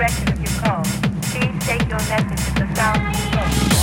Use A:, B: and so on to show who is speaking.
A: direction of your call. Please state your message at the sound of the phone.